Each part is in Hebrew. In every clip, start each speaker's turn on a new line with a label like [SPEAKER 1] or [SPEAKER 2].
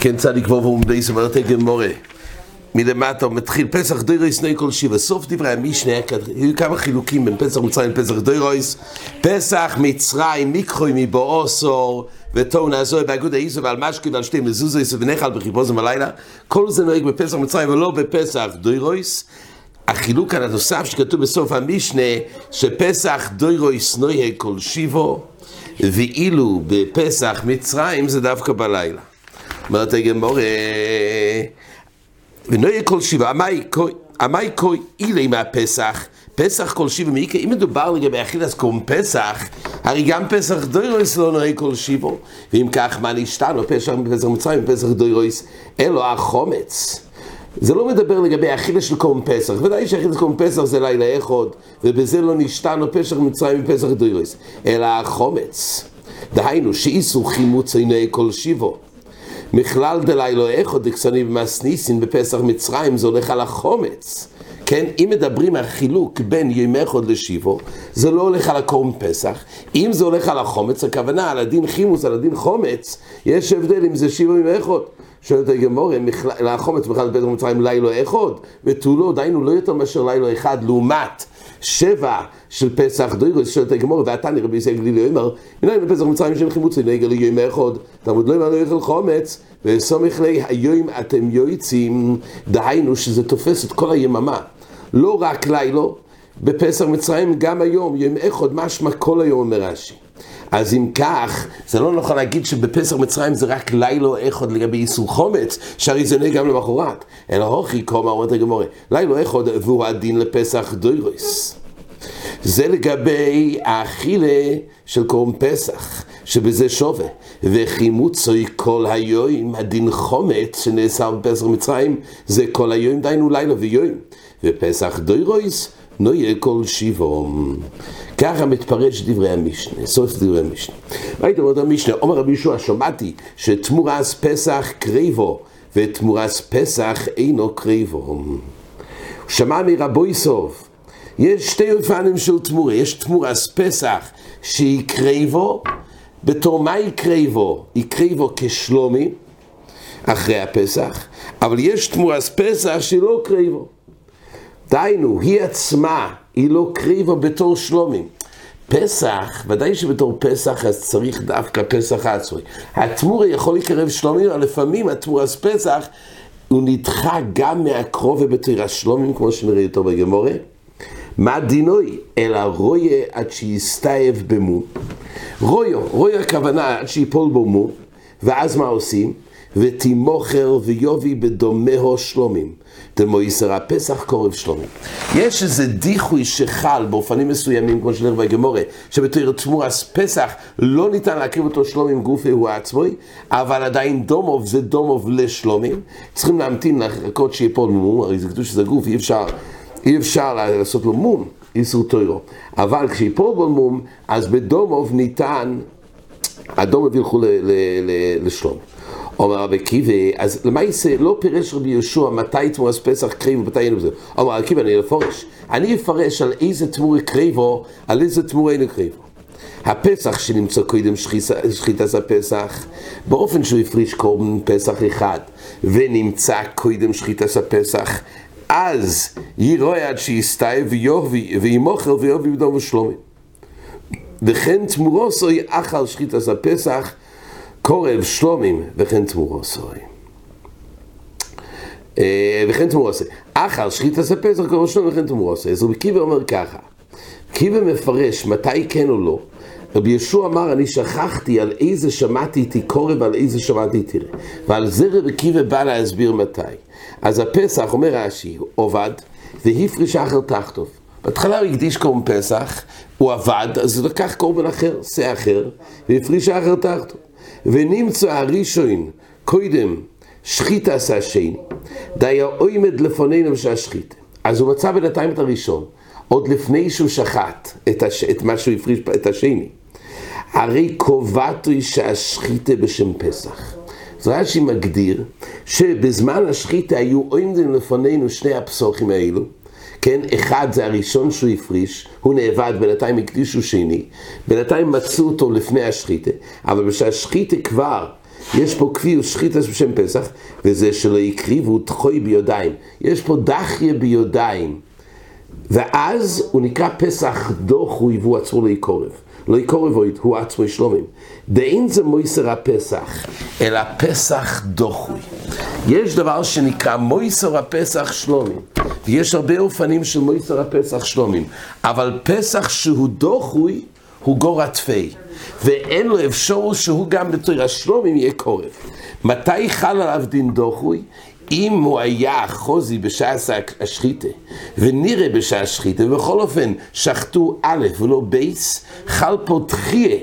[SPEAKER 1] כן צדיק וובו מבייס אומרת גמורה. מלמטה הוא מתחיל פסח דוירויס נוי כל שיבה. סוף דברי המשנה, היו כמה חילוקים בין פסח מצרים לפסח דוירויס. פסח מצרים, מיקחוי מבואוסור, וטון הזוי באגוד האיסו ועל משקי ועל שתי מזוזויס ונחל בחיפוזם בלילה. כל זה נוהג בפסח מצרים ולא בפסח דוירויס. החילוק הנוסף שכתוב בסוף המשנה, שפסח דוירויס נוהג כל שיבו, ואילו בפסח מצרים זה דווקא בלילה. אומרת הגמורה, ונויה כל שבעה, עמי כוי אילי מהפסח, פסח כל שבעה מאיקה, אם מדובר לגבי אכילס קום פסח, הרי גם פסח דוירויס לא נוהג כל שבעו, ואם כך מה נשתנו, פסח פסח מצרים, פסח דוירויס, אלו החומץ. זה לא מדבר לגבי אכילס של קום פסח, ודאי שאכילס קום פסח זה לילה אחד, ובזה לא נשתנו פסח מצרים ופסח דוירויס, אלא החומץ. דהיינו, שאיסו חימוץ עיני כל שבעו. מכלל דלילו איכו דקסוני במסניסין בפסח מצרים זה הולך על החומץ. כן, אם מדברים על חילוק בין ימי חוד לשיבו, זה לא הולך על הקורם פסח. אם זה הולך על החומץ, הכוונה על הדין חימוס, על הדין חומץ, יש הבדל אם זה שיבו ימי חוד. שואלת הגמורה, לחומץ בכלל בפסח מצרים לילו אחד, ותו לא, דהיינו לא יותר מאשר לילו אחד, לעומת שבע של פסח דוירוס, הגמור, ואתה נראה בישראל גלילי אומר, מנהל בפסח מצרים של חימוץ נגע ליום אחד, תלמוד לא יאמר לא יאכל חומץ, וסומך לי היום אתם יועצים, דהיינו שזה תופס את כל היממה, לא רק לילו, בפסח מצרים גם היום, יום אחד משמע כל היום אומר רש"י. אז אם כך, זה לא נכון להגיד שבפסח מצרים זה רק לילו אחד לגבי איסור חומץ, שהרי זה נהיה גם למחרת. אלא הוכי, כמו אומרת הגמורה, לילו אחד והוא הדין לפסח דוירוס. זה לגבי האכילה של קורם פסח, שבזה שווה. וחימוצוי כל היום, הדין חומץ שנאסר בפסח מצרים, זה כל היום, דיינו לילה ויום. ופסח דוירויס, נויה כל שיבום. ככה מתפרש דברי המשנה, סוף דברי המשנה. ראיתם עוד המשנה, אומר רבי ישוע, שמעתי שתמורס פסח קריבו, ותמורס פסח אינו קריבו. שמע מרבוי סוף, יש שתי אופנים של תמורה, יש תמורס פסח שהיא קריבו, בתור מה היא קריבו? היא קריבו כשלומי, אחרי הפסח, אבל יש תמורס פסח שהיא לא קריבו. דהיינו, היא עצמה, היא לא קריבה בתור שלומים. פסח, ודאי שבתור פסח אז צריך דווקא פסח עצמי. התמורה יכול לקרב שלומים, אבל לפעמים התמורס פסח הוא נדחה גם מהקרוב ובתור השלומים, כמו שנראה אותו בגמורה. מה דינוי? אלא רויה עד שיסתאב במו. רויו, רויו הכוונה עד שיפול בו מו, ואז מה עושים? ותימוכר ויובי בדומו שלומים. דמויסר הפסח קורב שלומים. יש איזה דיחוי שחל באופנים מסוימים, כמו שנראה בגמורה, שבתור תמורס פסח לא ניתן להקריב אותו שלומים גופי הוא עצמוי, אבל עדיין דומוב זה דומוב לשלומים. צריכים להמתין לחכות שיפול מום, הרי זה קדוש שזה גוף, אי אפשר, אי אפשר לעשות לו מום. איסור טוירו. אבל כשיפול בו מום, אז בדומוב ניתן, הדומוב ילכו לשלום. אומר רבי קיבי, אז למעשה לא פירש רבי יהושע מתי תמורס פסח קריבו ומתי אין בזה. אומר רבי קיבי, אני אפרש. אני אפרש על איזה תמורי קריבו, על איזה תמורי אין קריבו. הפסח שנמצא קודם שחיטת הפסח, באופן שהוא הפריש קורבן פסח אחד, ונמצא קודם שחיטת הפסח, אז יראה עד שיסתאי וימוכר ויובי בדום ושלומי. וכן תמורוסוי אכל שחיטת הפסח, קורב שלומים וכן תמורוסוי. וכן תמורוסוי. אחר שחיטת הפסח קורב שלומים וכן תמורוסוי. אז רבי קיבר אומר ככה, קיבר מפרש מתי כן או לא. רבי ישוע אמר, אני שכחתי על איזה שמעתי איתי קורב ועל איזה שמעתי תראה. ועל זה רבי קיבר בא להסביר מתי. אז הפסח, אומר רש"י, עובד, והפריש אחר תחתוב. בהתחלה הוא הקדיש קורבן פסח, הוא עבד, אז הוא לקח קורבן אחר, שא אחר, והפריש אחר תחתוב. ונמצא הראשון קודם שחית עשה השני, די העומד לפנינו שהשחית. אז הוא מצא בינתיים את הראשון, עוד לפני שהוא שחט את, הש... את מה שהוא הפריש, את השני. הרי קובעתו שהשחיתה בשם פסח. אז רש"י מגדיר שבזמן השחיתה היו עומדים לפנינו שני הפסוחים האלו, כן, אחד זה הראשון שהוא הפריש, הוא נאבד, בינתיים הקדישו שני, בינתיים מצאו אותו לפני השחיתה, אבל בשהשחיתה כבר יש פה כפי שחיטס בשם פסח, וזה שלא הקריבו תחוי ביודיים. יש פה דחיה ביודיים. ואז הוא נקרא פסח דוחוי והוא עצמו לא יקורב. לא יקורב הוא עצמו ישלומים. דאין זה מויסר הפסח, אלא פסח דוחוי. יש דבר שנקרא מויסר הפסח שלומים, ויש הרבה אופנים של מויסר הפסח שלומים, אבל פסח שהוא דוחוי הוא גור עטפי, ואין לו אפשרות שהוא גם בתור השלומים יהיה קורב. מתי חל עליו דין דוחוי? אם הוא היה חוזי בשעה השחיתה, ונראה בשעה השחיתה, ובכל אופן שחטו א' ולא בייס, חל פה תחיה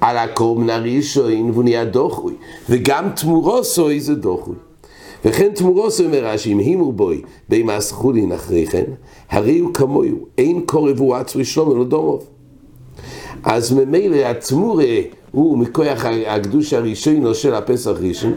[SPEAKER 1] על הקורבן הראשון והוא נהיה דוחוי, וגם תמורוסוי זה דוחוי. וכן תמורוסוי אומר רש"י, אם הימו בוי במס חולין אחרי כן, הרי הוא כמוהו, אין קורב הוא עצמי שלום ולא דומוב. אז ממילא התמורה הוא מכוח הקדוש הראשון של הפסח ראשון,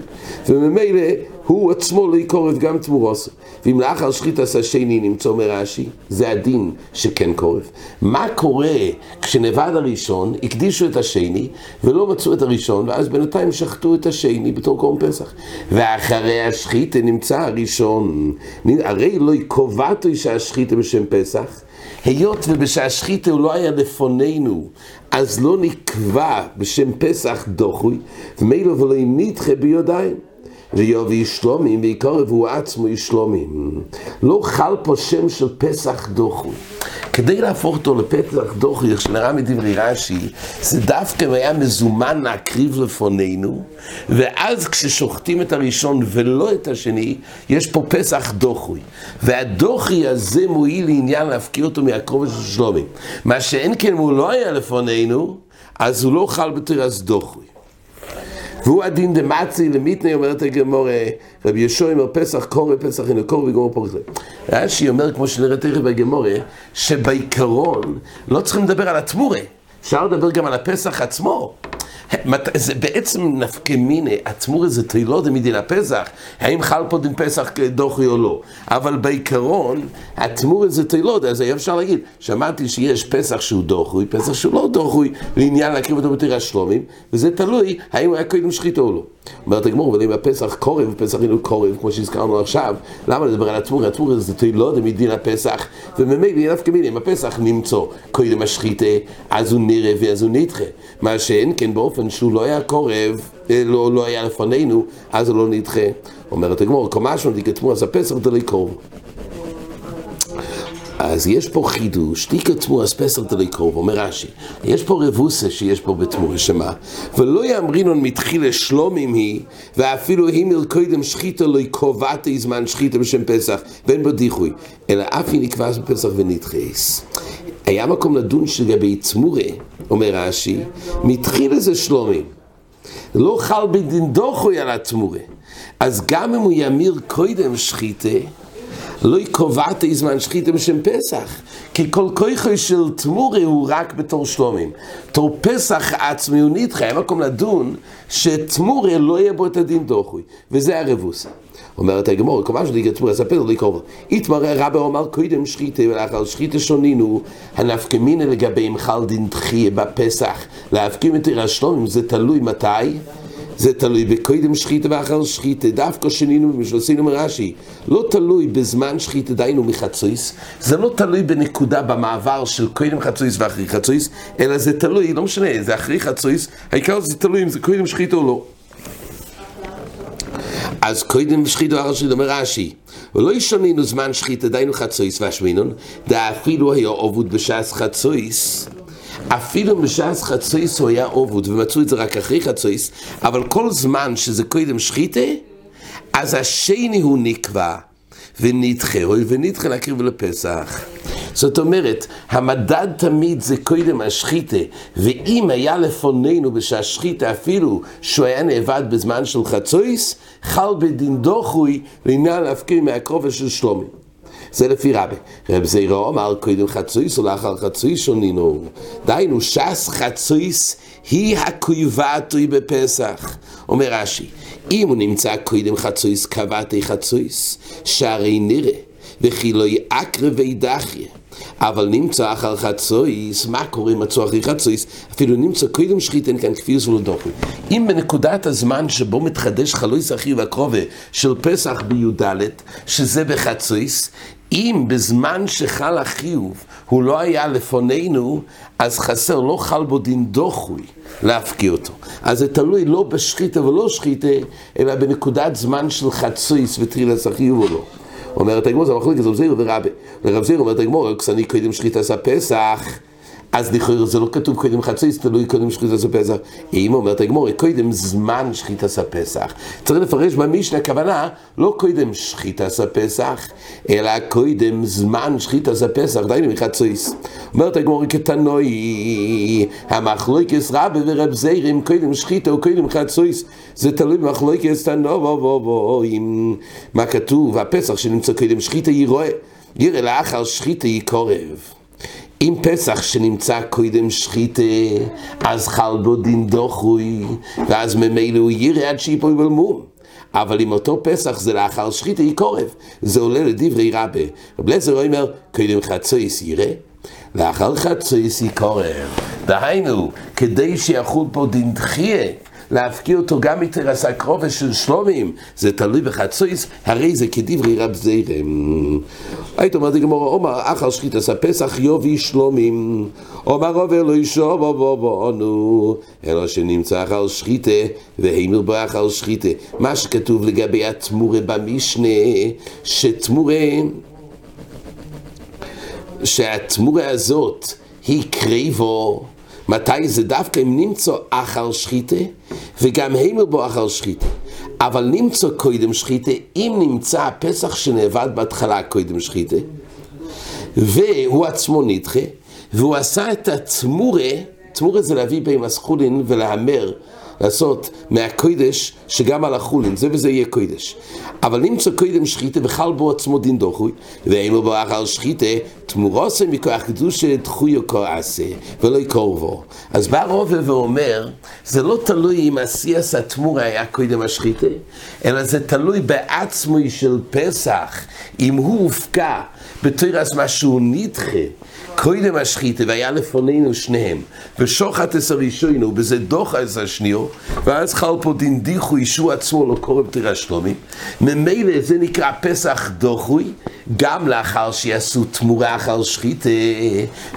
[SPEAKER 1] וממילא הוא עצמו לא יקורב גם תמורוסו. ואם לאחר שחיטס השני נמצא אומר רש"י, זה הדין שכן קורב. מה קורה כשנבד הראשון, הקדישו את השני, ולא מצאו את הראשון, ואז בינתיים שחטו את השני בתור קורם פסח. ואחרי השחיטה נמצא הראשון, הרי לא קובעתו שהשחיטה בשם פסח, היות ובשהשחיתה הוא לא היה לפוננו, אז לא נקבע בשם פסח דוחוי, ומילא ולא נדחה ביודיים. ויובי ישלומים, ויקורב הוא עצמו ישלומים. לא חל פה שם של פסח דוחוי. כדי להפוך אותו לפסח דוחוי, איך שנראה מדברי רש"י, זה דווקא היה מזומן להקריב לפוננו, ואז כששוחטים את הראשון ולא את השני, יש פה פסח דוחוי. והדוחי הזה מועיל לעניין להפקיר אותו מהקרובש של שלומי. מה שאין כן, הוא לא היה לפוננו, אז הוא לא חל בתרס דוחוי. והוא הדין דמצי למיתני אומרת הגמורה, רבי ישוע אומר פסח קורא, פסח הנה קורא וגמור פורח זה. רש"י אומר, כמו שנראה תכף בגמורה, שבעיקרון לא צריכים לדבר על התמורה, אפשר לדבר גם על הפסח עצמו. זה בעצם נפקא מיני, התמורה זה תהילות מדין הפסח, האם חל פה דין פסח דוחי או לא. אבל בעיקרון, התמורה זה תהילות, אז היה אפשר להגיד, שמעתי שיש פסח שהוא דוחוי, פסח שהוא לא דוחוי, לעניין להקריב אותו בתיר השלומים, וזה תלוי האם הוא היה קודם שחיתו או לא. אומרת הגמור, אבל אם הפסח קורב, פסח אינו קורב, כמו שהזכרנו עכשיו, למה לדבר על התמורה? התמורה זה תהילות מדין הפסח, וממילא נפקא מיני, אם הפסח נמצא קודם השחיתה, אז הוא נראה ואז הוא נדחה. מה שאין כן באופן שהוא לא היה קורב, אה, לא, לא היה לפנינו, אז הוא לא נדחה. אומרת הגמור, כמשהו דיקתמו אז הפסח דלי קרוב. אז יש פה חידוש, תיק עצמו אז פסח דלי קרוב, אומר רש"י, יש פה רבוסה שיש פה בתמורה, שמה? ולא יאמרינון מתחילה שלומים היא, ואפילו הימל קודם שחיתו לא קובעתי זמן שחיתו בשם פסח, ואין בו דיחוי, אלא אף היא נקבע בפסח ונדחס. היה מקום לדון שלגבי צמורה, אומר רש"י, מתחיל זה שלומים. לא חל בדין דוחוי על התמורה. אז גם אם הוא ימיר קודם שחיתה, לא יקובעת זמן שחיתה בשם פסח. כי כל כוחו של תמורה הוא רק בתור שלומים. תור פסח עצמי הוא נדחה, היה מקום לדון שתמורה לא יהיה בו את הדין דוחוי. וזה הרבוסה. אומרת הגמור, כמה שלי תמורה ספר לי קרוב. יתמרא רבי אומר קודם שחיתה ולאחר שחיתה שונינו, הנפקמינה לגבי מחל דין דחיה בפסח, להפקים את עיר השלומים, זה תלוי מתי? זה תלוי בקודם שחיתה ואחר שחיתה, דווקא שנינו ומשלוסינו מרש"י. לא תלוי בזמן שחיתה, דיינו מחצויס, זה לא תלוי בנקודה במעבר של קודם חצויס ואחרי חצויס, אלא זה תלוי, לא משנה, זה אחרי חצויס, העיקר זה תלוי אם זה קודם שחיתה או לא. אז קודם שחיתו אחר שחיתו אומר רש"י, ולא ישנינו זמן שחיתה דיינו חצויס ואשמינון, דאפילו היה עובוד בש"ס חצויס. אפילו בש"ס חצויס הוא היה עובוד, ומצאו את זה רק אחרי חצויס, אבל כל זמן שזה קודם שחיתה, אז השני הוא נקבע, ונדחה, אוי ונדחה להקריב לפסח. זאת אומרת, המדד תמיד זה קודם השחיתה, ואם היה לפוננו בשהשחיתה אפילו שהוא היה נאבד בזמן של חצויס, חל בדין דוחוי לעניין להפקיר מהקרובה של שלומי. זה לפי רבי. רב זירו אמר קודם חצויס ולאחר חצויס שונינו. דהיינו, ש"ס חצויס היא הקויבתוי בפסח. אומר רש"י, אם הוא נמצא קודם חצויס קבעתי חצויס, שהרי נראה, וכי לא יעקרבי דחיה. אבל נמצא אחר חצויס, מה קורה עם הצוע אחרי חצויס? אפילו נמצא קודם שחית אין כאן כפיר ולא דוחי. אם בנקודת הזמן שבו מתחדש חלויס אחי והקרובה של פסח בי"ד, שזה בחצויס, אם בזמן שחל החיוב הוא לא היה לפנינו, אז חסר, לא חל בו דין דוחוי להפקיע אותו. אז זה תלוי לא בשחיתה ולא שחיתה, אלא בנקודת זמן של חצויס וטרילס החיוב או לא. אומרת הגמור, זה מחלוקת רב זירו ורבי. ורב זירו אומרת הגמור, כשאני קודם שחיטת הפסח, אז לכאורה זה לא כתוב קודם זה תלוי קודם שחיטת הפסח. אם אומרת הגמור, קודם זמן שחיטת הפסח. צריך לפרש במשנה הכוונה, לא קודם שחיטת הפסח, אלא קודם זמן שחיטת הפסח, די מחצויס. אומרת הגמור כתנוי, המחלוקס רבי ורב זירים, קודם שחיטה או קודם חצויס, זה תלוי במחלוקס תנוי, מה כתוב, הפסח שנמצא קודם שחיטה ירואה, יראה לאחר שחיטה יקורב. אם פסח שנמצא קודם שחיתה, אז חל בו דין דוחוי, ואז ממילא הוא יראה עד שיפוי בלמום. אבל אם אותו פסח זה לאחר שחיתה יקורב, זה עולה לדברי רבה. רב לזר אומר, קודם חצויס יראה, לאחר חצויס יקורב. דהיינו, כדי שיחול פה דין דחייה, להפקיע אותו גם מתרס הקרובה של שלומים, זה תלוי בחצויס, הרי זה כדברי רב זירם. היית אומרת לגמור, אומר, אחר שחיטס הפסח יובי שלומים, אומר עובר לא ישוב בו בונו, אלא שנמצא אחר שחיטה, והימר בו אחר שחיטה. מה שכתוב לגבי התמורה במשנה, שתמורה, שהתמורה הזאת היא קריבו, מתי זה דווקא אם נמצא אחר שחיתה, וגם הימר בו אחר שחיתה. אבל נמצא קודם שחיתה, אם נמצא הפסח שנאבד בהתחלה קודם שחיתה, והוא עצמו נדחה, והוא עשה את התמורה, תמורה זה להביא בין הסחולין ולהמר לעשות מהקוידש שגם על החולין, זה וזה יהיה קוידש. אבל נמצא קוידם שחיתה וחל בו עצמו דין דוחוי, ואימו בו אחר שחיתה, תמורוסי מכוח קדושה דחויו כועשה, ולא יקורבו. אז בא רובה ואומר, זה לא תלוי אם עשייס התמורה היה קודם השחיתה, אלא זה תלוי בעצמוי של פסח, אם הוא הופקע בתוירס משהו נדחה. קודם השחיתה והיה לפנינו שניהם. ושוחט את הראשון ובזה דוחה את השניו ואז חל פה דין דיחוי שהוא עצמו לא קורא בתירה שלומי. ממילא זה נקרא פסח דוחוי גם לאחר שיעשו תמורה אחר שחיתה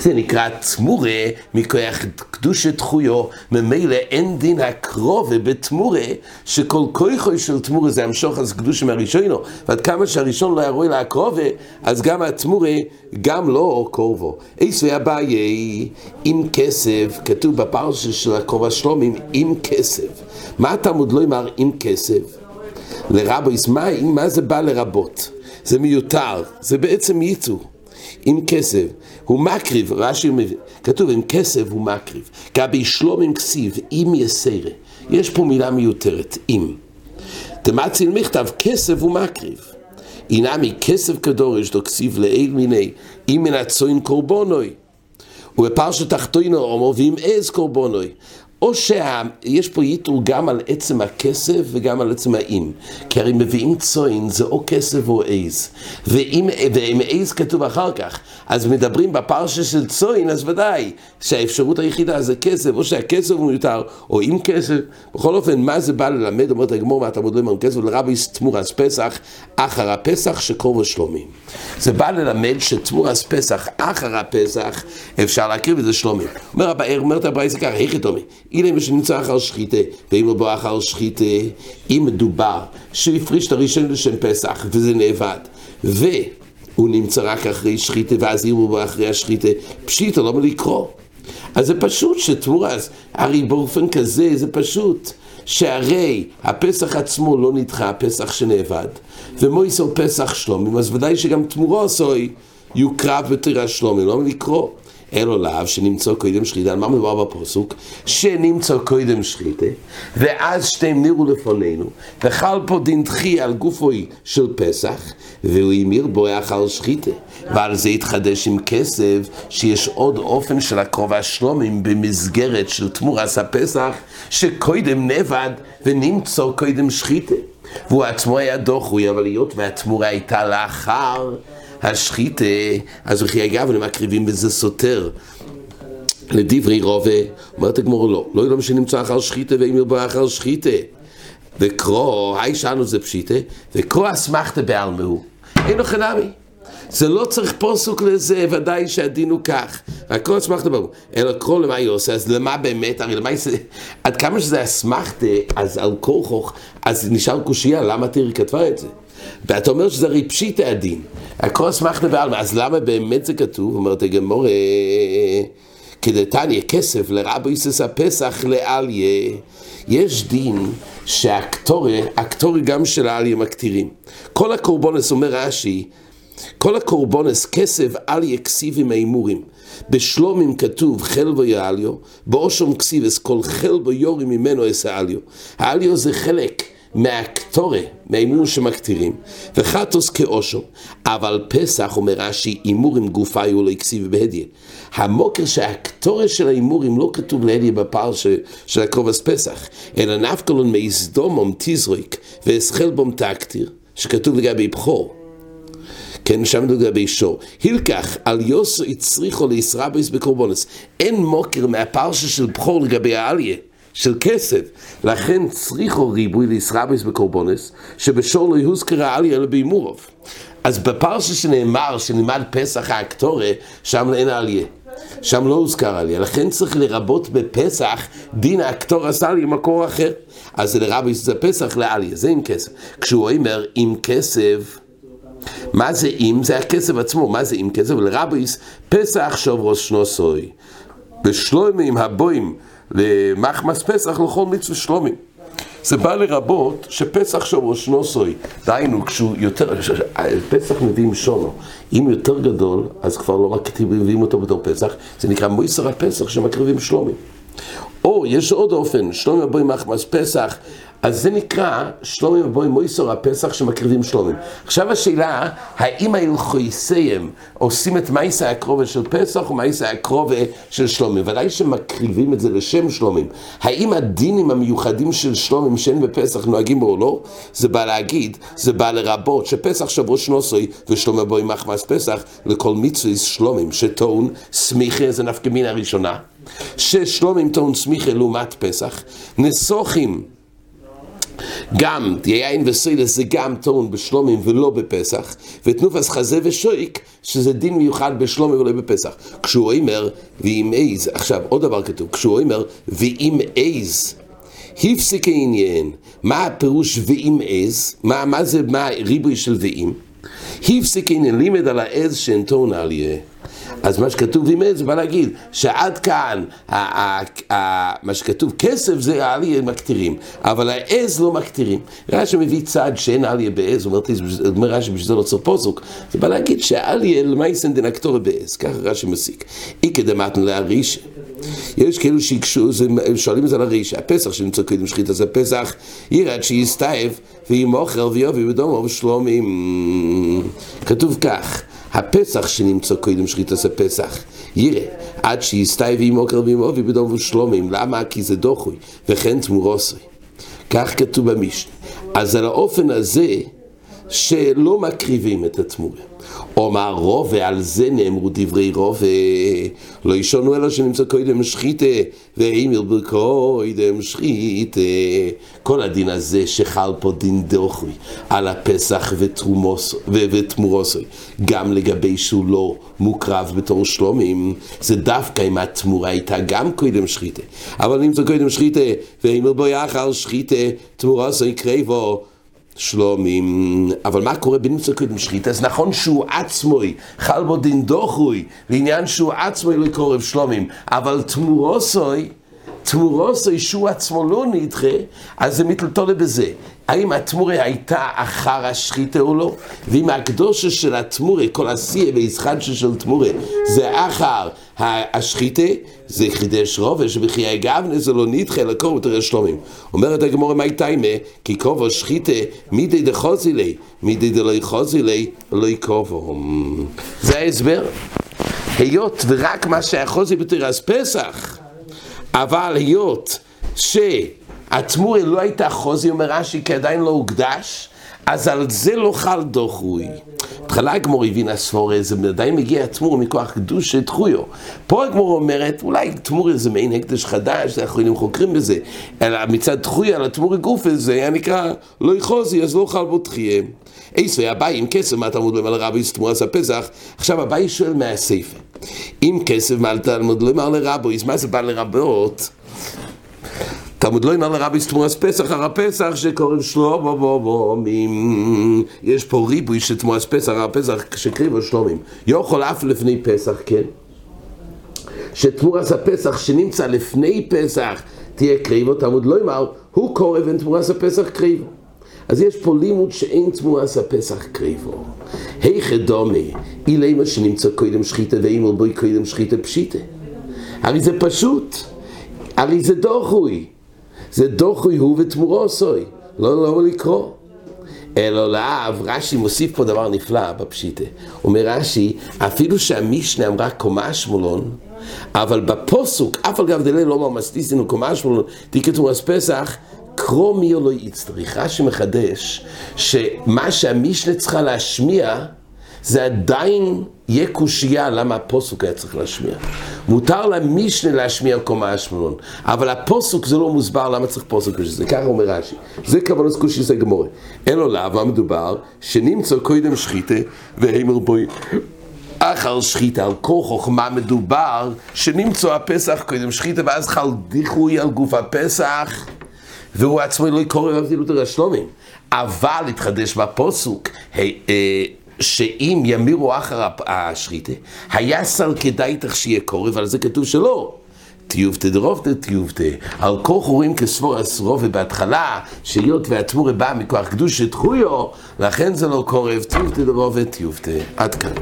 [SPEAKER 1] זה נקרא תמורה מכוח קדושת דחויו ממילא אין דין הקרובה בתמורה שכל כוחו של תמורה זה המשוך אז קדושה מהראשונו ועד כמה שהראשון לא ירוי להקרובה אז גם התמורה גם לא קורבו איס ואביי עם כסף, כתוב בפרשה של הכובע שלומים, עם כסף. מה התלמוד לא אמר עם כסף? לרבויס, מה, מה זה בא לרבות? זה מיותר, זה בעצם ייצור. עם כסף, הוא מקריב, רש"י מבין, כתוב עם כסף הוא מקריב. גבי שלום עם כסיב, עם יסרה. יש פה מילה מיותרת, עם. דמציל מכתב, כסף הוא מקריב. אינמי כסף כדורש דוקסיב לאל מיני, אם מן הצוין קורבונוי. ובפרשת תחתינו אומר, ואם עז קורבונוי. או שיש פה ייתור גם על עצם הכסף וגם על עצם האם. כי הרי מביאים צוין זה או כסף או עז. ואם, ואם עז כתוב אחר כך, אז מדברים בפרשה של צוין, אז ודאי שהאפשרות היחידה זה כסף, או שהכסף הוא מיותר, או עם כסף. בכל אופן, מה זה בא ללמד, אומרת הגמור מהתלמוד לא עם כסף, לרבי תמורס פסח, אחר הפסח שקרוב השלומים. זה בא ללמד שתמורס פסח, אחר הפסח, אפשר להקריב את זה שלומים. אומר, אומרת הברייסה ככה, איך יתומי? הנה מי שנמצא אחר שחיתה, ואם הוא בא אחר שחיתה, אם מדובר שהפריש את הראשון לשם פסח, וזה נאבד, והוא נמצא רק אחרי שחיתה, ואז אם הוא בא אחרי השחיתה, פשיטה, לא לקרוא. אז זה פשוט שתמורה, הרי באופן כזה זה פשוט. שהרי הפסח עצמו לא נדחה, הפסח שנאבד, ומויסר פסח שלומים, אז ודאי שגם תמורו עשוי יוקרב בתירה שלומים, לא לקרוא. אלו לאו שנמצא קודם שחיתה, על מה מדובר בפוסוק? שנמצא קודם שחיתה, ואז שתיהם נראו לפנינו, וחל פה דין דחי על גופוי של פסח, והוא המיר בו אחר שחיתה. ועל זה התחדש עם כסף, שיש עוד אופן של הקרוב השלומים במסגרת של תמורס הפסח, שקודם נבד ונמצא קודם שחיתה. והוא עצמו היה דוחוי, אבל היות והתמורה הייתה לאחר השחיתה, אז וכי אגב, הם מקריבים וזה סותר. לדברי רובה, אומרת הגמור לא, לא יהיה שנמצא אחר שחיתה ואם ירבו אחר שחיתה. וקרוא, היי שאנו זה פשיטה, וקרוא אסמכתה בעלמהו. לו חנמי. זה לא צריך פוסוק לזה, ודאי שהדין הוא כך. הכל אסמכתה בעלמהו. אלא קרוא למה היא עושה, אז למה באמת, הרי למה זה, עד כמה שזה אסמכתה, אז על כורחוך, אז נשאר קושייה, למה תראי כתבה את זה? ואתה אומר שזה הרי פשיטה הדין. הכל אסמכתה בעלמהו, אז למה באמת זה כתוב? אומרת הגמור... כדתניא כסף לרבו איסס הפסח לאליה. יש דין שהקטורי, הקטורי גם של האליה מקטירים. כל הקורבונס, אומר רש"י, כל הקורבונס כסף אליה כסיבים ההימורים. בשלומים כתוב חלבו יאליו, באושום כסיבס כל חלבו יורי ממנו אסה אליו. האליו זה חלק מהקטורה, מהאימור שמקטירים, וחטוס כאושו, אבל פסח, אומר רש"י, הימורים גופה היו לו הכסיב בהדיה. המוקר שהקטורה של ההימורים לא כתוב להדיה בפער של, של הקרובס פסח, אלא נפקלון מאיזדומום תזרויק ואסחל בום תקטיר, שכתוב לגבי בכור. כן, שם לגבי שור. הילקח, על יוסו הצריכו לישרבויס בקורבונס. אין מוקר מהפרשה של בכור לגבי העליה. של כסף. לכן צריכו ריבוי לישרביס בקורבונס, שבשור לא יוזכרה עליה אלא בהימורוב. אז בפרשה שנאמר, שנלמד פסח האקטורה, שם אין עליה. שם לא הוזכר עליה, לכן צריך לרבות בפסח דין האקטור עשה לי מקור אחר. אז לרבי זה פסח לעליה, זה עם כסף. כשהוא אומר עם כסף, מה זה עם? זה הכסף עצמו, מה זה עם כסף? לרביס פסח שוב ראש שנוסוי. בשלומים הבוים למחמס פסח לכל מצווה שלומים. זה בא לרבות שפסח שהוא ראש נוסוי, דהיינו כשהוא יותר, פסח מביאים שונו, אם יותר גדול, אז כבר לא רק מביאים אותו בתור פסח, זה נקרא מויסר הפסח שמקריבים שלומים. או יש עוד אופן, שלומי הבוי מחמס פסח, אז זה נקרא שלומי ובוי מויסור הפסח שמקריבים שלומים. עכשיו השאלה, האם ההלכויסיים עושים את מייסה הקרובה של פסח או מייסה הקרובה של שלומים? ודאי שמקריבים את זה לשם שלומים. האם הדינים המיוחדים של שלומים שאין בפסח נוהגים בו או לא? זה בא להגיד, זה בא לרבות שפסח שבוע שנוסוי ושלומי בוי מחמס פסח לכל מצווה שלומים שטעון סמיכה זה נפקא מינה ראשונה. ששלומים טעון סמיכה לעומת פסח, נסוכים גם יין וסוילס זה גם טעון בשלומים ולא בפסח, ותנופס חזה ושויק שזה דין מיוחד בשלומים ולא בפסח. כשהוא אומר ואם איז, עכשיו עוד דבר כתוב, כשהוא אומר ואם איז הפסיק העניין, מה הפירוש ואם איז, מה, מה זה, מה ריבוי של ואם? הפסיק העניין לימד על העז שאין טעון על יהיה אז מה שכתוב עם עץ, בא להגיד שעד כאן, מה שכתוב כסף זה העלייה מקטירים, אבל העז לא מקטירים. רש"י מביא צד שאין עלייה בעז, אומר רש"י בשביל זה לא צריך פוסוק, זה בא להגיד שהעלייה למייסן דנקטורי בעז, ככה רש"י מסיק. אי כדמתנו להריש. יש כאלו שיקשו, שואלים את זה על הריש, הפסח שנמצא קודם שחית זה פסח, ירד שיסתאב וימוכר ויובי בדומו ושלומים. כתוב כך, הפסח שנמצא קודם שחיטת הפסח, יראה, עד שיסתאי וימוקר וימובי בדום ושלומים, למה? כי זה דוחוי, וכן תמורוסוי. כך כתוב במשנה. אז על האופן הזה, שלא מקריבים את התמורה. אומר רובה, על זה נאמרו דברי רובה, לא ישונו אלא שנמצא קודם שחיתה, ואם ירבו קודם שחיתה. כל הדין הזה שחל פה דין דוחוי על הפסח ותמורוסוי, גם לגבי שהוא לא מוקרב בתור שלומים, זה דווקא אם התמורה הייתה גם קודם שחיתה. אבל זה קודם שחיתה, ואם ירבו יחר שחיתה, תמורוסוי קרבו, שלומים, אבל מה קורה בנמצא קודם שחיטה? אז נכון שהוא עצמוי, חל בו דין דוחוי, לעניין שהוא עצמוי לא קורב שלומים, אבל תמורוסוי, תמורוסוי שהוא עצמו לא נדחה, אז זה מתלתולה בזה. האם התמורה הייתה אחר השחיתה או לא? ואם הקדושה של התמורה, כל השיא והישחדשה של תמורה, זה אחר השחיתה, זה חידש רובה, שבחיי גבנה זה לא נדחה לקרוא יותר שלומים. אומרת הגמורה מי תיימה, כי כובו שחיתה מידי דחוזי לי, מידי דלוי חוזי לי, לא יקובו. זה ההסבר. היות ורק מה שהחוזי בתרס פסח, אבל היות ש... התמורה לא הייתה חוזי, אומר רש"י, כי עדיין לא הוקדש, אז על זה לא חל דוחוי. בהתחלה הגמור הבינה ספורה, זה עדיין מגיע תמור מכוח קדוש תחויו. פה הגמור אומרת, אולי תמור איזה מעין הקדש חדש, האחרונים חוקרים בזה, אלא מצד תחויה על התמור הגוף הזה, היה נקרא לא יחוזי, אז לא חל בו תחיה. איסו אביי עם כסף, מה תלמוד למעלה רבי תמורת הפסח? עכשיו אביי שואל מהספר. אם כסף מה תלמוד למעלה רבי, מה זה בא לרבות? תלמוד לא יאמר לרבי תמורת פסח, הר הפסח שקוראים שלמה בומים. יש פה ריבוי של תמורת פסח, הר הפסח שקריבו שלומים. יכול אף לפני פסח, כן? שתמורת הפסח שנמצא לפני פסח תהיה קריבו, תלמוד לא יאמר, הוא קורא בין תמורת הפסח קריבו. אז יש פה לימוד שאין תמורת הפסח קריבו. היכא דומי, אילי מה שנמצא קודם שחיתה ואימל בוי קודם שחיתה פשיטה. הרי זה פשוט, הרי זה דוחוי. זה דוחוי הוא ותמורו סוי, לא לא לקרוא. אלא לאו, רש"י מוסיף פה דבר נפלא בפשיטה. אומר רש"י, אפילו שהמישנה אמרה קומה שמולון, אבל בפוסוק, אף על גב דלי לא ממסטיסנו קומה שמולון, תקראו אז פסח, קרוא מי לא יצטריך. רש"י מחדש, שמה שהמישנה צריכה להשמיע, זה עדיין יהיה קושייה למה הפוסוק היה צריך להשמיע. מותר למשנה להשמיע קומה השמלון, אבל הפוסוק זה לא מוסבר למה צריך פוסוק בשביל זה, ככה אומר רש"י. זה כוונת קושי זה גמורה. אלו לאו, מה מדובר? שנמצא קודם שחיתה והימר בוי. אחר שחיתה, על כל חוכמה מדובר, שנמצא הפסח קודם שחיתה, ואז חל דיחוי על גוף הפסח, והוא עצמו לא יקורא אפילו את הרשלומים. אבל התחדש בפוסוק, uh, שאם ימירו אחר השחיתה, היה סל כדאי תך שיהיה קורב, על זה כתוב שלא. טיובטה דרובטה טיובטה. על כל חורים כסבור הסרובה בהתחלה, שהיות והתמורה באה מכוח קדוש שתחויו, לכן זה לא קורב, טיובטה דרובטה טיובטה. עד כאן.